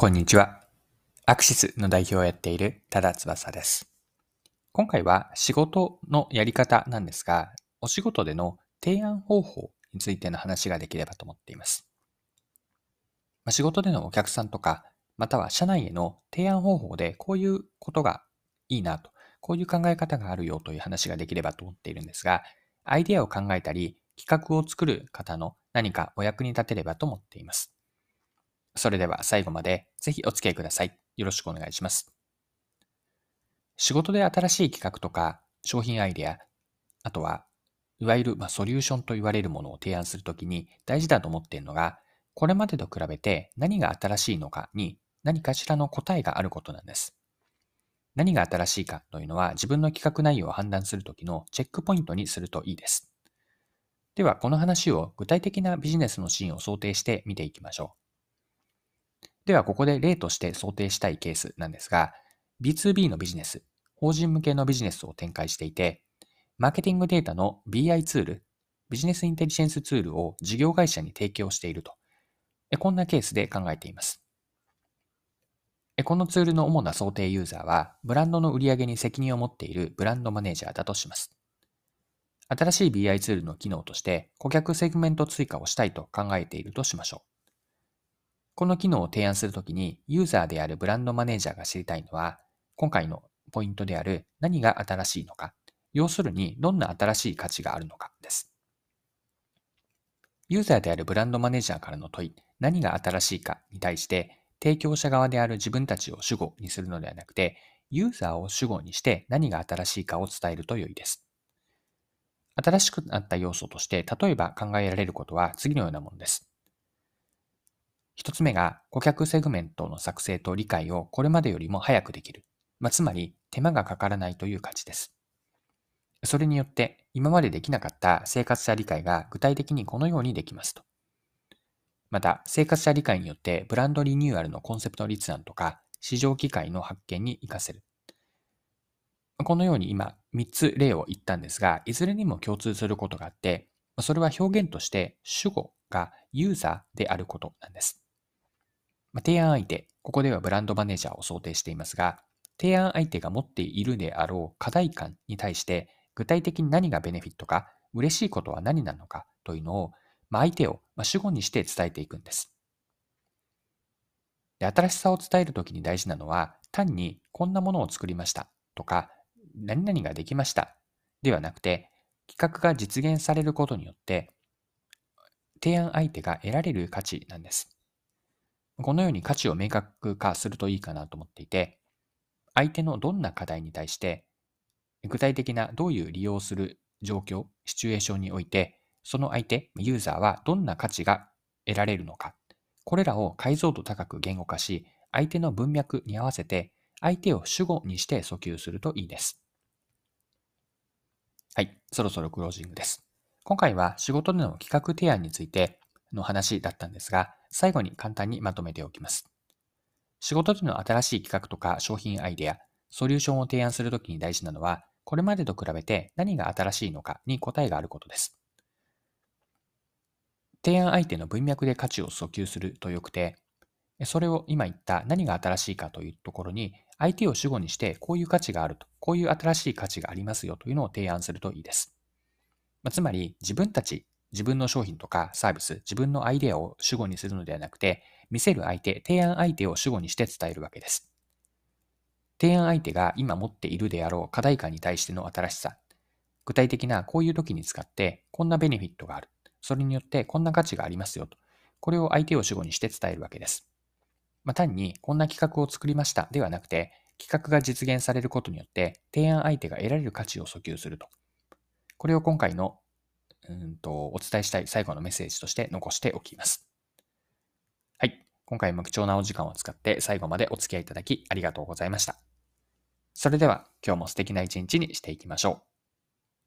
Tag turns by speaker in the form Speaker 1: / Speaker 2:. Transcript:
Speaker 1: こんにちは。アクシスの代表をやっている多田翼です。今回は仕事のやり方なんですが、お仕事での提案方法についての話ができればと思っています。ま、仕事でのお客さんとか、または社内への提案方法でこういうことがいいなと、こういう考え方があるよという話ができればと思っているんですが、アイデアを考えたり、企画を作る方の何かお役に立てればと思っています。それでは最後までぜひお付き合いください。よろしくお願いします。仕事で新しい企画とか商品アイデア、あとは、いわゆる、ま、ソリューションと言われるものを提案するときに大事だと思っているのが、これまでと比べて何が新しいのかに何かしらの答えがあることなんです。何が新しいかというのは自分の企画内容を判断するときのチェックポイントにするといいです。では、この話を具体的なビジネスのシーンを想定して見ていきましょう。では、ここで例として想定したいケースなんですが、B2B のビジネス、法人向けのビジネスを展開していて、マーケティングデータの BI ツール、ビジネスインテリジェンスツールを事業会社に提供していると。こんなケースで考えています。このツールの主な想定ユーザーは、ブランドの売り上げに責任を持っているブランドマネージャーだとします。新しい BI ツールの機能として顧客セグメント追加をしたいと考えているとしましょう。この機能を提案するときに、ユーザーであるブランドマネージャーが知りたいのは、今回のポイントである何が新しいのか、要するにどんな新しい価値があるのかです。ユーザーであるブランドマネージャーからの問い、何が新しいかに対して、提供者側である自分たちを主語にするのではなくて、ユーザーを主語にして何が新しいかを伝えると良いです。新しくなった要素として、例えば考えられることは次のようなものです。一つ目が顧客セグメントの作成と理解をこれまでよりも早くできる。まあ、つまり手間がかからないという価値です。それによって今までできなかった生活者理解が具体的にこのようにできますと。また、生活者理解によってブランドリニューアルのコンセプト立案とか市場機会の発見に活かせる。このように今3つ例を言ったんですが、いずれにも共通することがあって、それは表現として主語がユーザーであることなんです。まあ、提案相手、ここではブランドマネージャーを想定していますが、提案相手が持っているであろう課題感に対して、具体的に何がベネフィットか、嬉しいことは何なのかというのを、まあ、相手を主語にして伝えていくんです。で新しさを伝えるときに大事なのは、単にこんなものを作りましたとか、何々ができましたではなくて、企画が実現されることによって、提案相手が得られる価値なんです。このように価値を明確化するといいかなと思っていて、相手のどんな課題に対して、具体的などういう利用する状況、シチュエーションにおいて、その相手、ユーザーはどんな価値が得られるのか、これらを解像度高く言語化し、相手の文脈に合わせて、相手を主語にして訴求するといいです。はい、そろそろクロージングです。今回は仕事での企画提案についての話だったんですが、最後に簡単にまとめておきます。仕事での新しい企画とか商品アイデア、ソリューションを提案するときに大事なのは、これまでと比べて何が新しいのかに答えがあることです。提案相手の文脈で価値を訴求するとよくて、それを今言った何が新しいかというところに、相手を主語にしてこういう価値があると、こういう新しい価値がありますよというのを提案するといいです。ま、つまり自分たち自分の商品とかサービス、自分のアイデアを主語にするのではなくて、見せる相手、提案相手を主語にして伝えるわけです。提案相手が今持っているであろう課題感に対しての新しさ、具体的なこういう時に使ってこんなベネフィットがある。それによってこんな価値がありますよと。これを相手を主語にして伝えるわけです。まあ、単にこんな企画を作りましたではなくて、企画が実現されることによって提案相手が得られる価値を訴求すると。これを今回のうんとお伝えしたい最後のメッセージとして残しておきます。はい。今回も貴重なお時間を使って最後までお付き合いいただきありがとうございました。それでは今日も素敵な一日にしていきましょう。